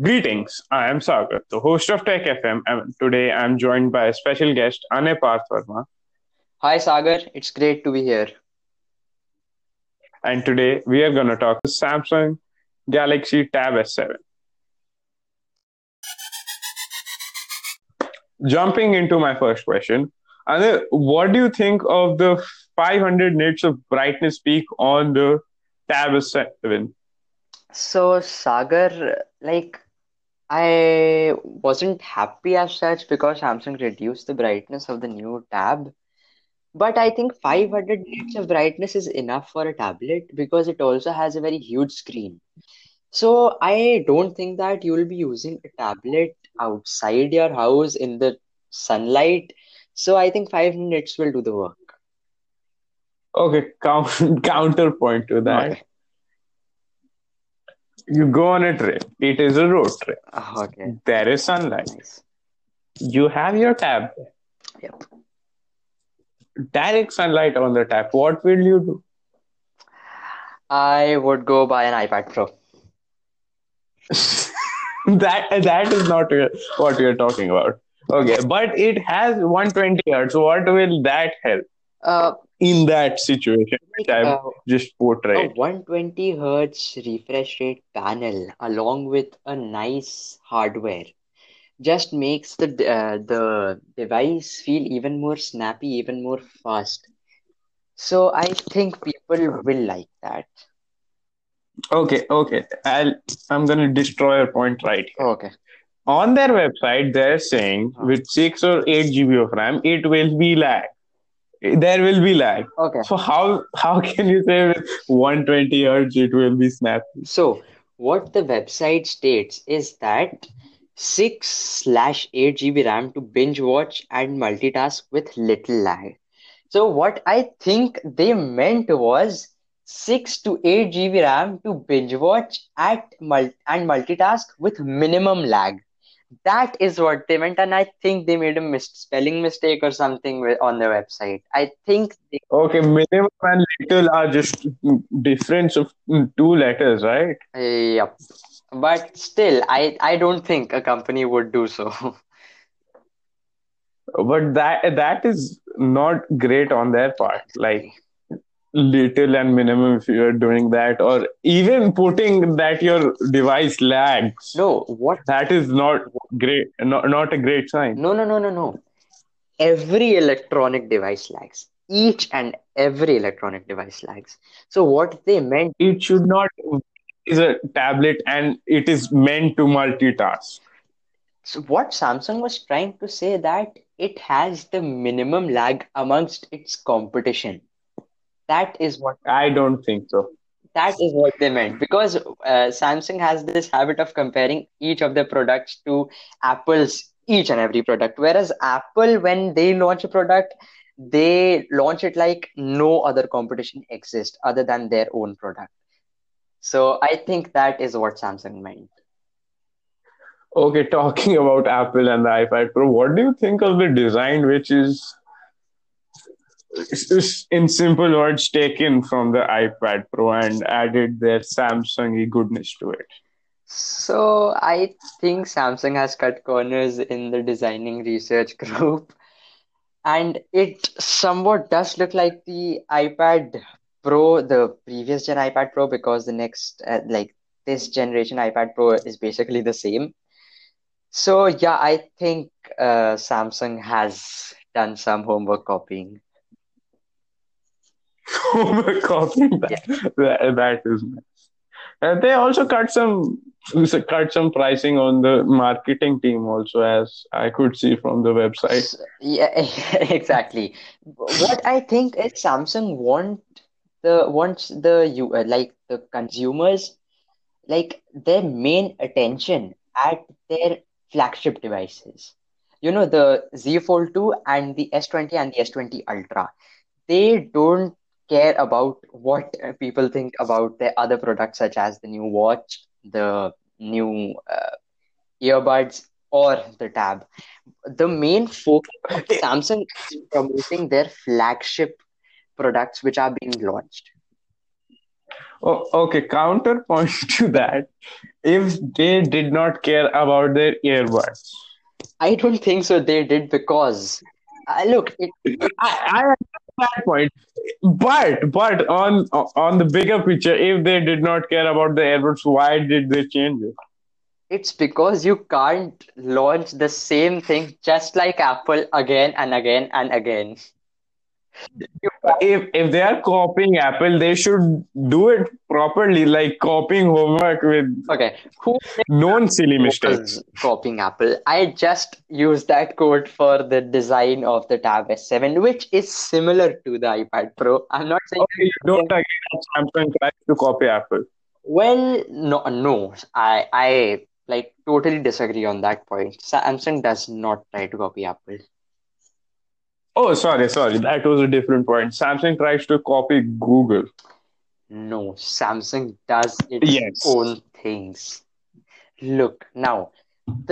Greetings, I am Sagar, the host of Tech FM, and today I'm joined by a special guest, Ane Parth Verma. Hi Sagar, it's great to be here. And today we are going to talk the Samsung Galaxy Tab S7. Jumping into my first question, Ane, what do you think of the 500 nits of brightness peak on the Tab S7? So Sagar, like I wasn't happy as such because Samsung reduced the brightness of the new tab. But I think 500 nits of brightness is enough for a tablet because it also has a very huge screen. So I don't think that you will be using a tablet outside your house in the sunlight. So I think 500 nits will do the work. Okay, count, counterpoint to that. Okay. You go on a trip, it is a road trip. Ah, Okay, There is sunlight. nice. You have your tab, Yep. direct sunlight on the tab. What will you do? I would go buy an iPad Pro. that that is not what we are talking about. Okay, but it has 120 hertz. What will that help Uh, in that situation? Which I've uh, just a 120 hertz refresh rate panel along with a nice hardware just makes the uh, the device feel even more snappy, even more fast. So I think people will like that. Okay, okay. I'll I'm gonna destroy your point right here. Okay. On their website, they're saying with six or eight GB of RAM, it will be lag. There will be lag. Okay. So how how can you say with 120 hertz it will be snappy? So what the website states is that 6 slash 8 GB RAM to binge watch and multitask with little lag. So what I think they meant was 6 to 8 GB RAM to binge watch at mul and multitask with minimum lag. That is what they meant, and I think they made a mis spelling mistake or something with, on their website. I think they, Okay, minimum and little are just difference of two letters, right? yep. But still, I I don't think a company would do so. But that that is not great on their part. Like little and minimum if you are doing that, or even putting that your device lags. No, what? That is not great. Not not a great sign. No, no, no, no, no. Every electronic device lags. Each and every electronic device lags. So what they meant, It should not is a tablet and it is meant to multitask. so what Samsung was trying to say that it has the minimum lag amongst its competition. That is what I don't think so. that is what they meant because uh, Samsung has this habit of comparing each of their products to Apple's each and every product. Whereas Apple, when they launch a product, they launch it like no other competition exists other than their own product. So I think that is what Samsung meant. Okay, talking about Apple and the iPad Pro, what do you think of the design, which is, is in simple words, taken from the iPad Pro and added their Samsung goodness to it? So I think Samsung has cut corners in the designing research group, and it somewhat does look like the iPad Pro, the previous gen iPad Pro, because the next, uh, like this generation iPad Pro is basically the same. So yeah, I think uh, Samsung has done some homework copying. Homework copying that, that, that is nice. And they also cut some cut some pricing on the marketing team also, as I could see from the website. Yeah, exactly. What I think is Samsung want the wants the you like the consumers like their main attention at their flagship devices. You know, the Z Fold 2 and the S20 and the S20 Ultra. They don't care about what people think about their other products, such as the new watch, the new uh, earbuds, or the tab. The main focus of Samsung is promoting their flagship products which are being launched. Oh, okay, counterpoint to that. If they did not care about their earbuds, I don't think so. They did because uh, look, it, I, I that point. But but on on the bigger picture, if they did not care about the earbuds, why did they change it? it's because you can't launch the same thing just like Apple again and again and again. If if they are copying Apple, they should do it properly, like copying homework with Okay, who known silly mistakes. copying Apple? I just used that code for the design of the Tab S7, which is similar to the iPad Pro. I'm not saying Okay, you don't agree that Samsung tries to copy Apple. well, no, no. I I like totally disagree on that point. Samsung does not try to copy Apple. Oh, sorry, sorry. That was a different point. Samsung tries to copy Google. No, Samsung does its Yes. own things. Look, now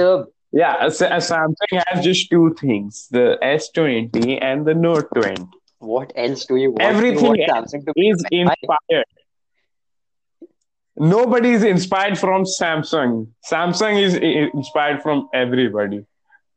the Yeah, uh, Sa- a Samsung has just two things: the S20 and the Note 20. what else do you want? You Everything want Samsung to is inspired. Nobody is inspired from Samsung. Samsung is uh, inspired from everybody.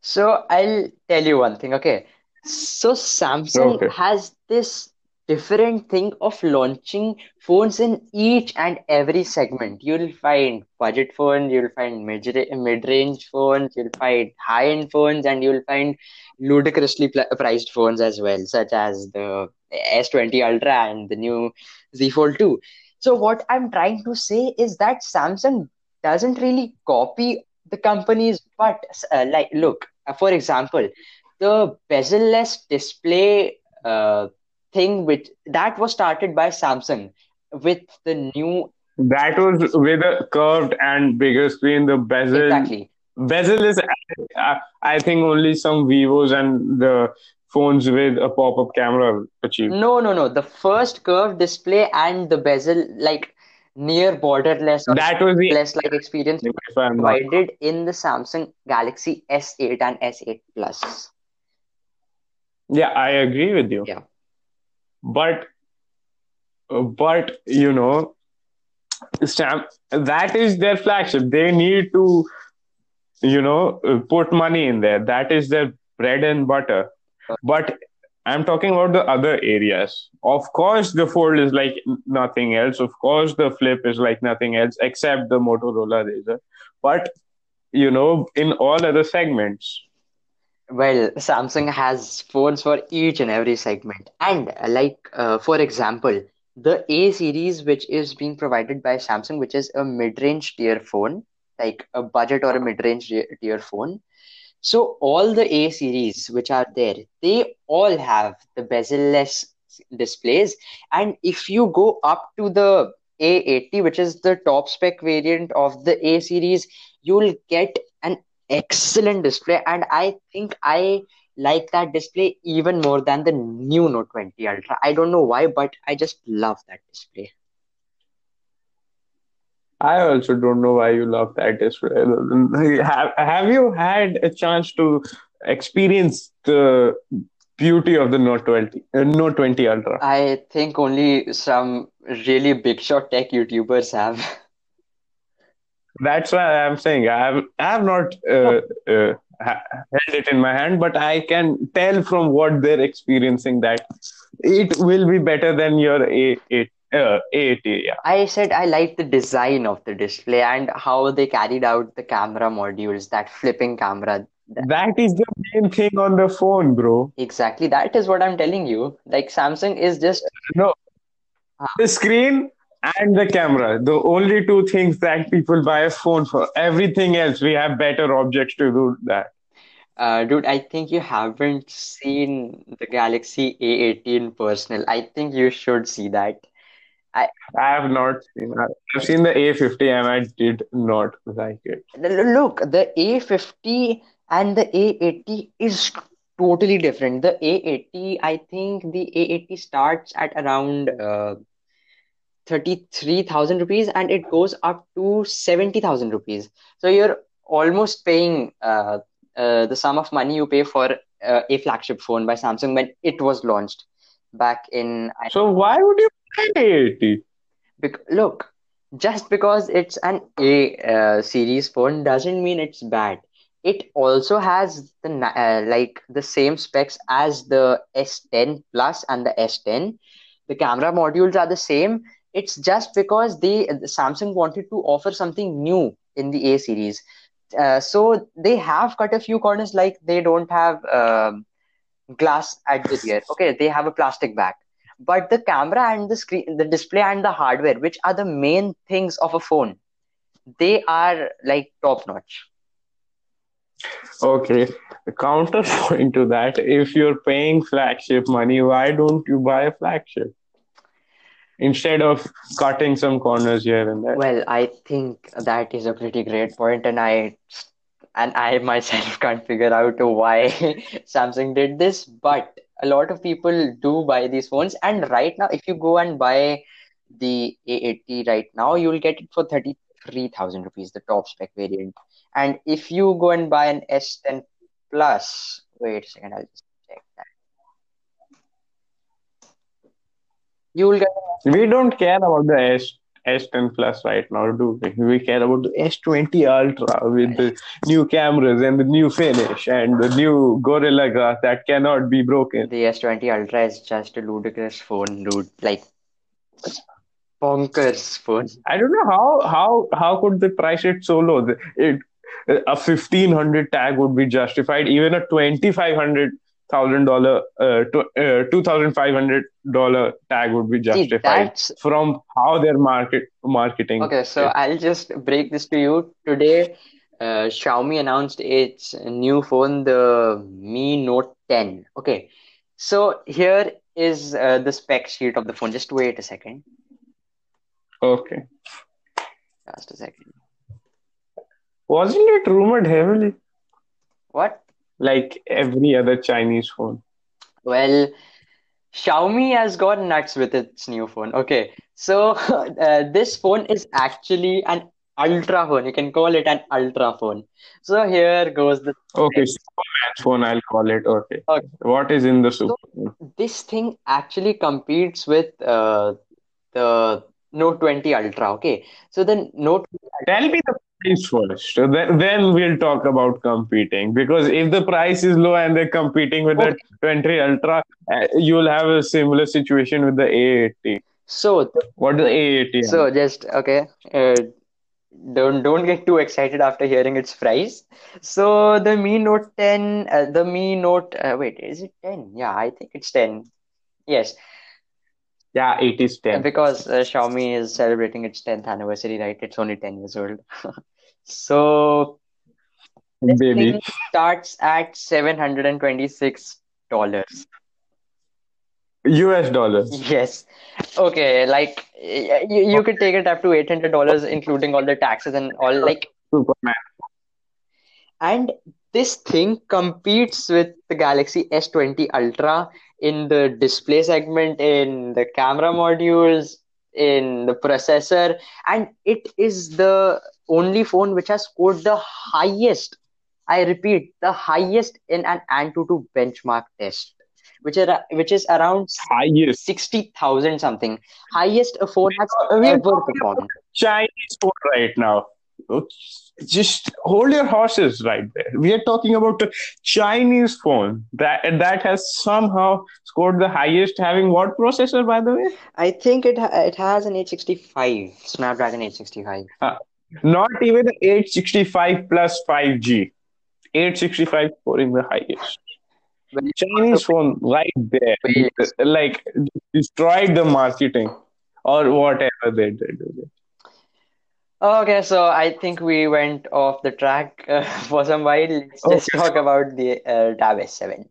So I'll tell you one thing, okay? So Samsung Okay. has this different thing of launching phones in each and every segment. You'll find budget phones, you'll find mid mid-range phones, you'll find high-end phones, and you'll find ludicrously pl priced phones as well, such as the S20 Ultra and the new Z Fold 2. So what I'm trying to say is that Samsung doesn't really copy the companies, but uh, like look, uh, for example, the bezel-less display uh, thing which that was started by Samsung with the new That was with a curved and bigger screen. The bezel, exactly bezel is, I think, only some Vivos and the phones with a pop-up camera achieved. no no no the first curved display and the bezel like near borderless or That was the less like experience if I'm not provided in the Samsung Galaxy S8 and S8 Plus. Yeah, I agree with you. Yeah. But, but you know, Sam, that is their flagship. They need to, you know, put money in there. That is their bread and butter. But I'm talking about the other areas. Of course, the Fold is like nothing else. Of course, the Flip is like nothing else except the Motorola Razr. But you know, in all other segments, Well, Samsung has phones for each and every segment. And uh, like, uh, for example, the A series, which is being provided by Samsung, which is a mid-range tier phone, like a budget or a mid-range tier phone. So all the A series which are there, they all have the bezel-less displays. And if you go up to the A80, which is the top spec variant of the A series, you'll get excellent display. And I think I like that display even more than the new Note 20 Ultra. I don't know why, but I just love that display. I also don't know why you love that display. Have Have you had a chance to experience the beauty of the Note 20, uh, Note 20 Ultra? I think only some really big shot tech YouTubers have. That's why I'm saying I have I have not uh, uh, held it in my hand, but I can tell from what they're experiencing that it will be better than your A A uh, A80. Yeah, I said I like the design of the display and how they carried out the camera modules, that flipping camera. That is the main thing on the phone, bro. Exactly, that is what I'm telling you. Like Samsung is just No, the screen and the camera the only two things that people buy a phone for everything else we have better objects to do that uh, dude, I think you haven't seen the Galaxy A80 personal. I think you should see that. I i have not seen that. i've seen the a50 and i did not like it look, the A50 and the A80 is totally different. The A80, I think the A80 starts at around uh, 33,000 rupees and it goes up to 70,000 rupees. So you're almost paying uh, uh, the sum of money you pay for uh, a flagship phone by Samsung when it was launched back in. I- so why would you buy a80 Bec- look, just because it's an A uh, series phone doesn't mean it's bad. It also has the uh, like the same specs as the S10 Plus and the S10. The camera modules are the same. It's just because they Samsung wanted to offer something new in the A series. Uh, so they have cut a few corners, like they don't have um glass at the rear. Okay, they have a plastic back. But the camera and the screen, the display and the hardware, which are the main things of a phone, they are like top notch. Okay. Counterpoint to that, if you're paying flagship money, why don't you buy a flagship? Instead of cutting some corners here and there. Well, I think that is a pretty great point, and I and I myself can't figure out why Samsung did this, but a lot of people do buy these phones. And right now, if you go and buy the A80 right now, you'll get it for 33,000 rupees, the top spec variant. And if you go and buy an S10 Plus, wait a second, I'll just check that. You will get We don't care about the S S10 Plus right now, do we? We care about the S20 Ultra with the new cameras and the new finish and the new Gorilla Glass that cannot be broken. the S20 Ultra is just a ludicrous phone, dude. Like bonkers phone. I don't know how how how could they price it so low? It a fifteen hundred tag would be justified. Even a twenty five hundred thousand dollar uh, uh, two thousand five hundred dollar tag would be See, justified that's from how they're market marketing. okay. So it. I'll just break this to you. Today, uh, Xiaomi announced its new phone, the Mi Note 10. Okay. So here is uh, the spec sheet of the phone. Just wait a second. Okay, Just a second. wasn't it rumored heavily What? Like every other Chinese phone? Well, Xiaomi has gone nuts with its new phone. Okay, so uh, this phone is actually an ultra phone. You can call it an ultra phone. So here goes the Okay, Superman's phone, I'll call it. Okay, Okay. what is in the So this thing actually competes with uh, the Note 20 Ultra. Okay, so the Note Tell me the price first. So then, then we'll talk about competing. Because if the price is low and they're competing with the 20 Ultra, uh, you'll have a similar situation with the A80. so What does A80 have? so just okay. Uh, don't don't get too excited after hearing its price. So the Mi Note 10, uh, the Mi Note. Uh, wait, is it 10? Yeah, I think it's 10. Yes. Yeah, it is 10. Because uh, Xiaomi is celebrating its 10th anniversary, right? It's only 10 years old. So this Baby. thing starts at $726. US dollars. Yes. Okay, like you, you could take it up to $800, including all the taxes and all. Like, Superman. and this thing competes with the Galaxy S20 Ultra in the display segment, in the camera modules, in the processor, and it is the only phone which has scored the highest, I repeat, the highest in an Antutu benchmark test, which is which is around Highest. 60,000 something. Highest a phone has ever performed. Chinese phone right now. Just hold your horses right there. We are talking about a Chinese phone that that has somehow scored the highest. Having what processor, by the way? I think it it has an 865, Snapdragon 865. Uh, not even 865 plus 5G. 865 scoring the highest. The Chinese phone right there, like destroyed the marketing or whatever they did. It. Okay, so I think we went off the track uh, for some while. Let's just Okay. talk about the uh, Tab S7.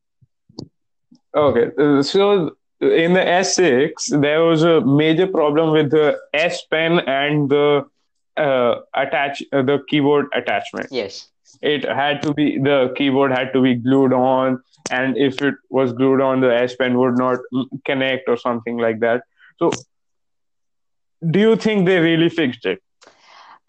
Okay, uh, so in the S6, there was a major problem with the S Pen and the uh, attach uh, the keyboard attachment. Yes. It had to be the keyboard had to be glued on, and if it was glued on, the S Pen would not mm, connect or something like that. So, do you think they really fixed it?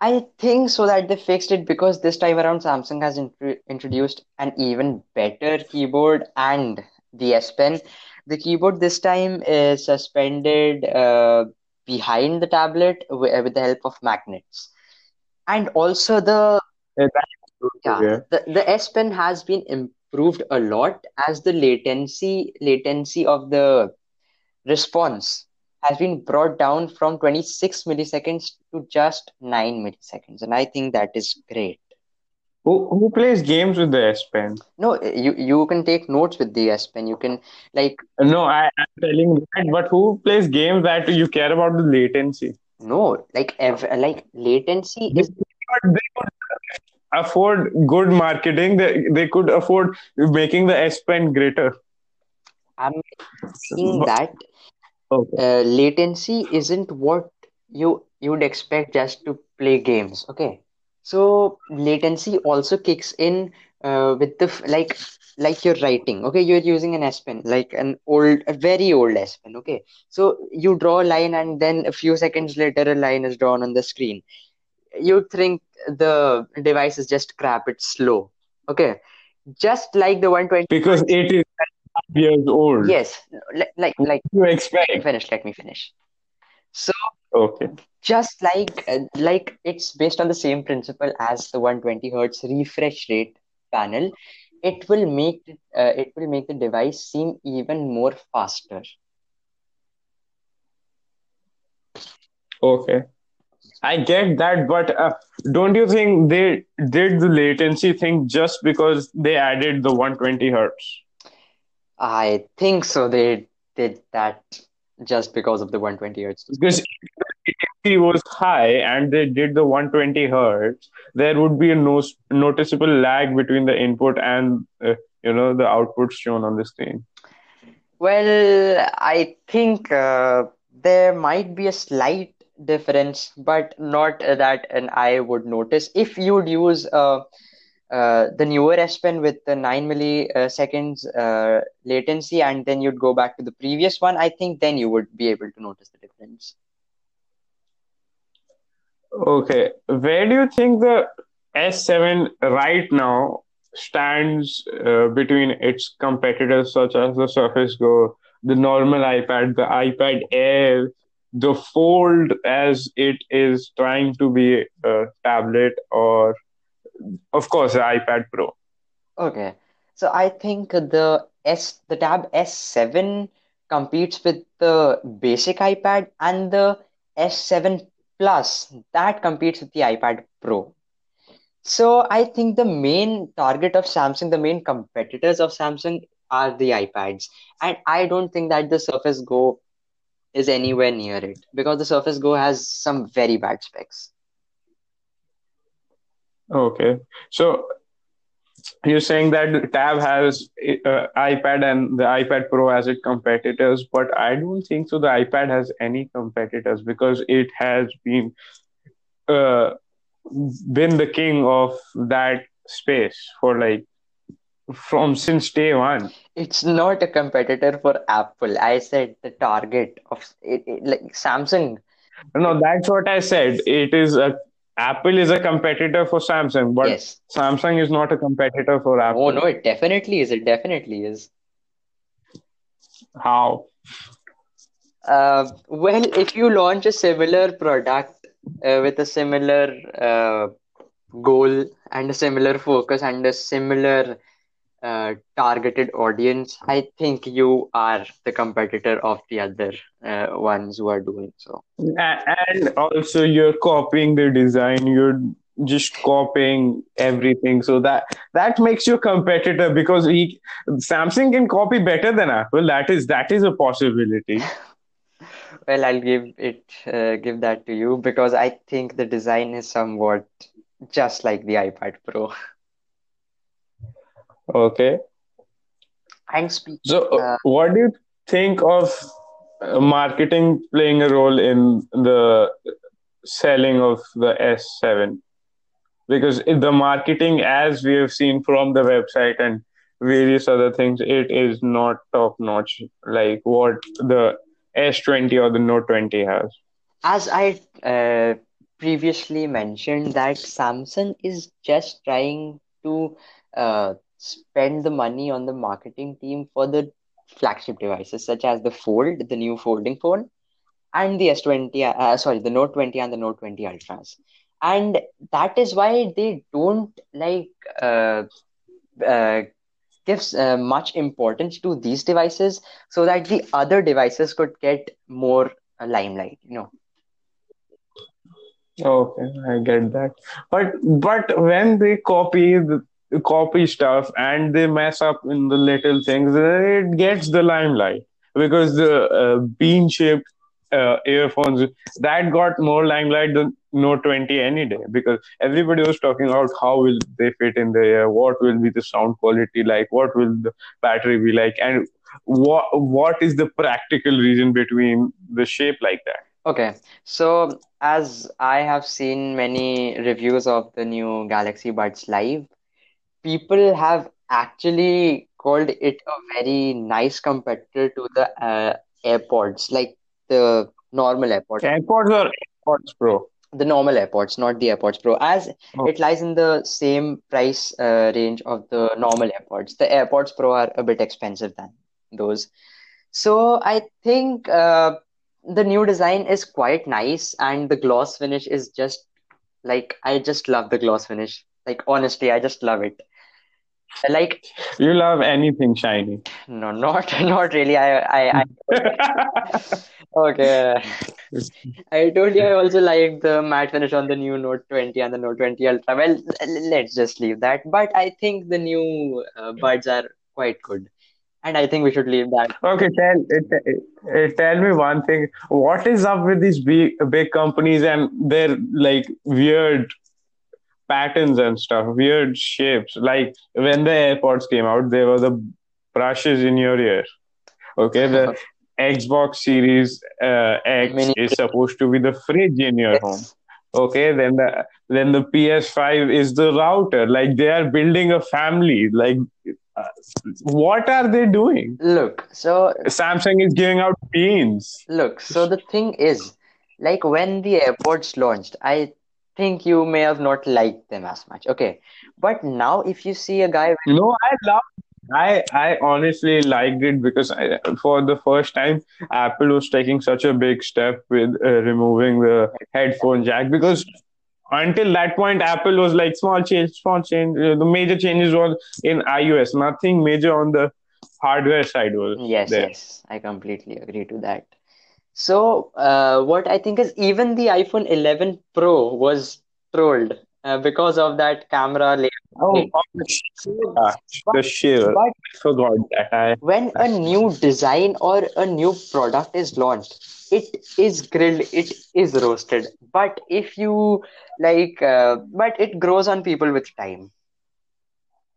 I think so that they fixed it because this time around Samsung has intro introduced an even better keyboard and the S Pen. The keyboard this time is suspended uh, behind the tablet with, with the help of magnets. And also the Yeah, that's true, yeah, yeah. the, the S Pen has been improved a lot as the latency latency of the response has been brought down from 26 milliseconds to just 9 milliseconds. And I think that is great. Who who plays games with the S Pen? No, you you can take notes with the S Pen. You can like No, I, I'm telling that, but who plays games that you care about the latency? no, like ev like latency They is could, they could afford good marketing. They, they could afford making the S Pen greater. I'm seeing that Okay. uh, latency isn't what you you would expect just to play games. Okay, so latency also kicks in uh, with the f- like like you're writing. Okay, you're using an S Pen, like an old, a very old S Pen. Okay, so you draw a line and then a few seconds later a line is drawn on the screen. You'd think the device is just crap. It's slow. Okay, just like the 120. Because it is years old. Yes, like like What like. do you Let me expect? finish. Let me finish. So. Okay. just like uh, like it's based on the same principle as the 120 hertz refresh rate panel it will make it, uh, it will make the device seem even more faster Okay. I get that, but uh, don't you think they did the latency thing just because they added the 120 hertz? I think so. They did that just because of the 120 hertz. Because if the was high and they did the 120 hertz, there would be a no- noticeable lag between the input and uh, you know the output shown on the screen. well i think uh, there might be a slight difference but not that an eye would notice. If you'd use uh, the newer S Pen with the 9 milliseconds uh, latency, and then you'd go back to the previous one, I think then you would be able to notice the difference. Okay, where do you think the S7 right now stands uh, between its competitors such as the Surface Go, the normal iPad, the iPad Air, the Fold as it is trying to be a tablet, or of course iPad Pro? Okay, so I think the S, the Tab S7 competes with the basic iPad, and the S7 Plus that competes with the iPad Pro. So I think the main target of Samsung, the main competitors of Samsung are the iPads. And I don't think that the Surface Go is anywhere near it because the Surface Go has some very bad specs. Okay, so you're saying that Tab has uh, iPad and the iPad Pro as its competitors, but I don't think so. The iPad has any competitors because it has been uh, been the king of that space for like from since day one. It's not a competitor for Apple. I said the target of it, it- like Samsung. No, that's what I said. It is a Apple is a competitor for Samsung, but Yes. Samsung is not a competitor for Apple. Oh no, it definitely is. It definitely is. How? Uh, well, if you launch a similar product uh, with a similar uh, goal and a similar focus and a similar uh, targeted audience, I think you are the competitor of the other uh, ones who are doing so. And also, you're copying the design. You're just copying everything. So that that makes you a competitor because he, Samsung can copy better than Apple. That is that is a possibility. Well, I'll give it uh, give that to you because I think the design is somewhat just like the iPad Pro. Okay. Thanks. speak, So, uh, what do you think of uh, marketing playing a role in the selling of the S7? Because the marketing, as we have seen from the website and various other things, it is not top notch like what the S20 or the Note 20 has. as I uh, previously mentioned, that Samsung is just trying to uh, spend the money on the marketing team for the flagship devices, such as the Fold, the new folding phone, and the S20, uh, sorry, the Note 20 and the Note 20 Ultras. And that is why they don't like uh, uh, gives uh, much importance to these devices so that the other devices could get more uh, limelight, you know. Okay, I get that. But but when they copy the copy stuff and they mess up in the little things, it gets the limelight. Because the uh, bean shaped uh, earphones that got more limelight than Note 20 any day. Because everybody was talking about how will they fit in the ear, what will be the sound quality like, what will the battery be like, and what what is the practical reason between the shape like that. Okay, so as I have seen many reviews of the new Galaxy Buds Live, people have actually called it a very nice competitor to the uh, AirPods, like the normal AirPods. AirPods or AirPods Pro? The normal AirPods, not the AirPods Pro, as Oh. it lies in the same price uh, range of the normal AirPods. The AirPods Pro are a bit expensive than those. So I think uh, the new design is quite nice, and the gloss finish is just like I just love the gloss finish. Like honestly, I just love it. Like You love anything shiny. no, not not really. I I, I okay. I told you I also like the matte finish on the new Note 20 and the Note 20 Ultra. Well, let's just leave that. But I think the new uh, buds are quite good, and I think we should leave that. Okay, tell uh, tell me one thing. What is up with these big big companies and their like weird patterns and stuff, weird shapes? Like when the AirPods came out, there were the brushes in your ear. Okay, the Xbox Series uh, X Mini is supposed to be the fridge in your home. Okay, then the then the PS5 is the router. Like they are building a family. Like, uh, what are they doing? Look, so Samsung is giving out beans. look, so the thing is, like when the AirPods launched, I think you may have not liked them as much. Okay, but now if you see a guy with No, I love. I I honestly liked it because I, for the first time, Apple was taking such a big step with uh, removing the headphone jack. Because until that point, Apple was like small change, small change. Uh, the major changes was in iOS. Nothing major on the hardware side was Yes, there. yes, I completely agree to that. So, uh, what I think is even the iPhone 11 Pro was trolled uh, because of that camera layout. Oh, thing. the So, shiver, but I forgot that. I when a new design or a new product is launched, it is grilled, it is roasted. But if you like, uh, but it grows on people with time.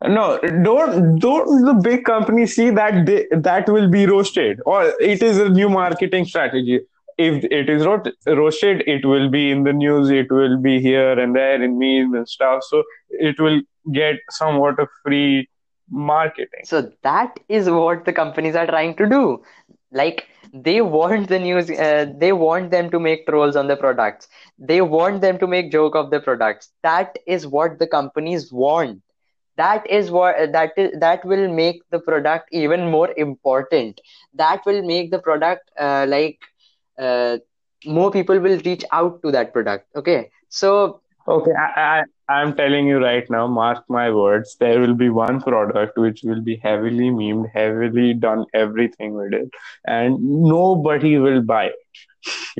No, don't don't the big companies see that they, that will be roasted or it is a new marketing strategy. If it is ro- roasted, it will be in the news. It will be here and there in memes and stuff. So it will get somewhat of free marketing. So that is what the companies are trying to do. Like they want the news, uh, they want them to make trolls on the products. They want them to make joke of the products. That is what the companies want. That is what that is that will make the product even more important. That will make the product uh, like uh, more people will reach out to that product. Okay, so Okay, I, I I'm telling you right now. Mark my words. There will be one product which will be heavily memed, heavily done everything with it, and nobody will buy it.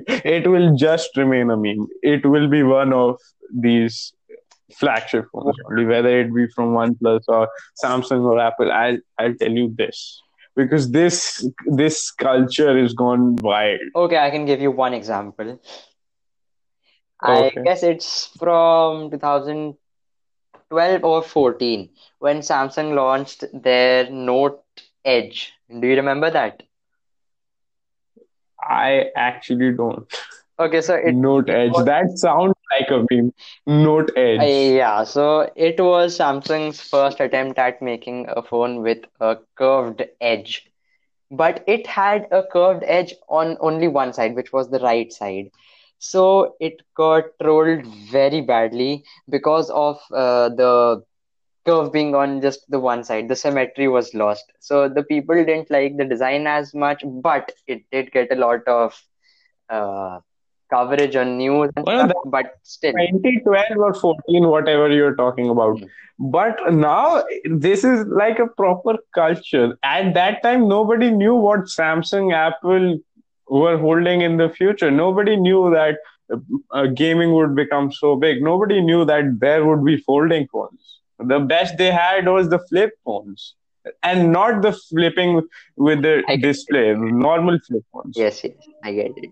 It will just remain a meme. It will be one of these flagship phones only, whether it be from OnePlus or Samsung or Apple. I'll I'll tell you this because this this culture is gone wild. okay, I can give you one example. I guess it's from 2012 or 14 when Samsung launched their Note Edge. Do you remember that? I actually don't. Okay, so it Note Edge. was That sounds like a meme. Note Edge. yeah, so it was Samsung's first attempt at making a phone with a curved edge. But it had a curved edge on only one side, which was the right side. So it got trolled very badly because of uh, the curve being on just the one side. The symmetry was lost. So the people didn't like the design as much, but it did get a lot of uh, coverage on news and Well, stuff, but still, 2012 or 14, whatever you're talking about. Mm. But now this is like a proper culture. At that time, nobody knew what Samsung, Apple were holding in the future. Nobody knew that uh, gaming would become so big. Nobody knew that there would be folding phones. The best they had was the flip phones. And not the flipping with the I display, normal flip phones. yes, yes, I get it.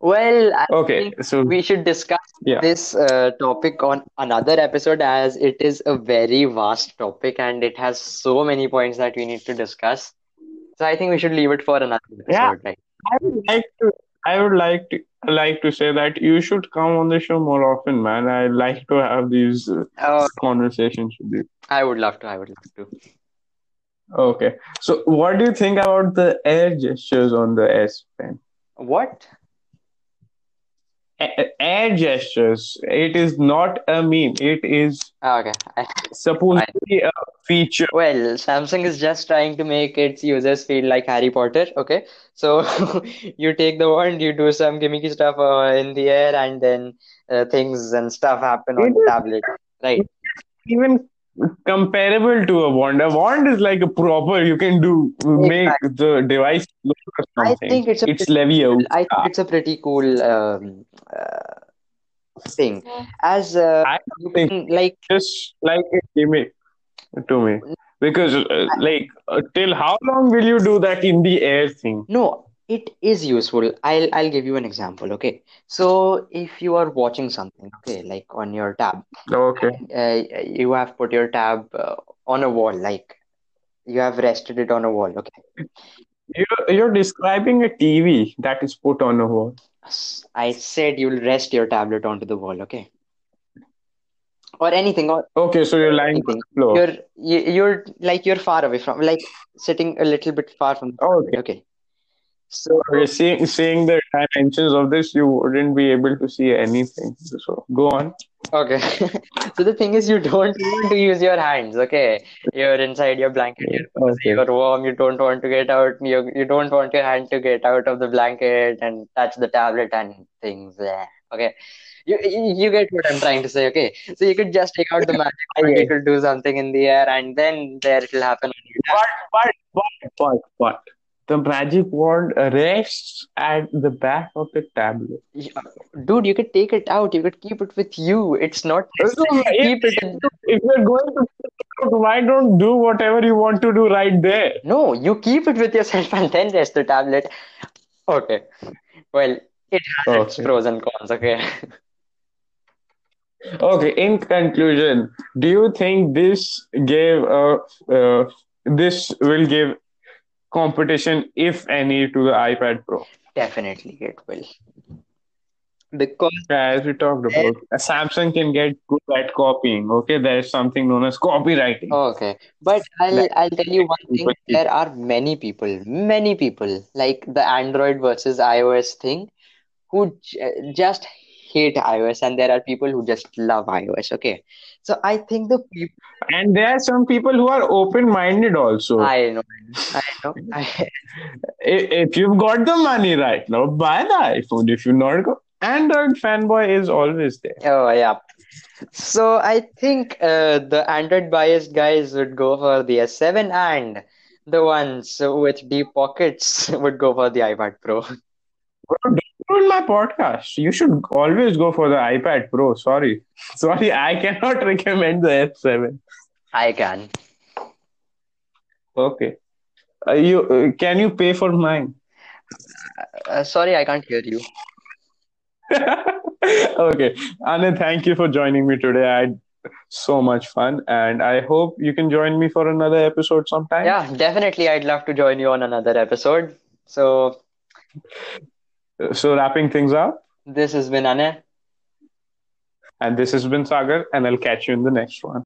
Well, I Okay, think so we should discuss yeah. this uh, topic on another episode as it is a very vast topic and it has so many points that we need to discuss. So I think we should leave it for another Yeah. right? I would like to I would like to like to say that you should come on the show more often, man. I like to have these uh, Oh, conversations with you. I would love to. I would love to. Okay. So what do you think about the air gestures on the S Pen? What? Air gestures. It is not a meme. It is Ah, Okay. I, supposed I, to be a feature. well, Samsung is just trying to make its users feel like Harry Potter. Okay. So you take the wand, you do some gimmicky stuff uh, in the air, and then uh, things and stuff happen on It the is tablet. Right. even comparable to a wand. A wand is like a proper. You can do make Exactly. the device look or I think it's a It's pretty cool. I think it's a pretty cool um, uh, thing. As uh, I you think can like just like a gimmick to me because uh, like uh, till how long will you do that in the air thing no, it is useful. I'll I'll give you an example. Okay. So if you are watching something, okay, like on your tab, okay uh, you have put your tab uh, on a wall, like you have rested it on a wall. Okay. you're, you're describing a tv that is put on a wall i said you'll rest your tablet onto the wall. Okay. Or anything, or okay so you're lying on anything. the floor You're you- you're like you're far away from, like sitting a little bit far from the okay Okay. So okay seeing seeing the dimensions of this you wouldn't be able to see anything so go on Okay. So the thing is, you don't want to use your hands, okay? You're inside your blanket, you're cozy, okay you're warm, you don't want to get out, you you don't want your hand to get out of the blanket and touch the tablet and things. Yeah. Okay. You, you you get what I'm trying to say, okay? So you could just take out the magic I wand, you could do something in the air, and then there it'll happen on your tablet. but but but but but the magic wand rests at the back of the tablet Yeah. Dude, you could take it out, you could keep it with you. It's not So if, it in. if you're going to put it out, why don't do whatever you want to do right there No, you keep it with yourself and then rest the tablet. Okay. Well, it has its pros and cons, okay? Okay, in conclusion, do you think this gave a uh, this will give competition, if any, to the iPad Pro? Definitely it will. Because As we talked about, Samsung can get good at copying. Okay, there is something known as copywriting okay. But I'll that I'll tell you one thing. There are many people, many people, like the Android versus iOS thing, who j just hate iOS, and there are people who just love iOS, okay? So I think the people And there are some people who are open-minded also. I know, I know, I If, if you've got the money right now, buy the iPhone. If you not go, Android fanboy is always there. Oh, yeah. So I think uh, the Android biased guys would go for the S7 and the ones with deep pockets would go for the iPad Pro. Bro, my podcast. You should always go for the iPad Pro. Sorry. Sorry, I cannot recommend the S7. I can. Okay. Uh, you uh, can you pay for mine? Uh, sorry, I can't hear you. okay. Anand, thank you for joining me today. I had so much fun and I hope you can join me for another episode sometime. Yeah, definitely. I'd love to join you on another episode. So Uh, So wrapping things up, this has been Anand. and this has been Sagar, and I'll catch you in the next one.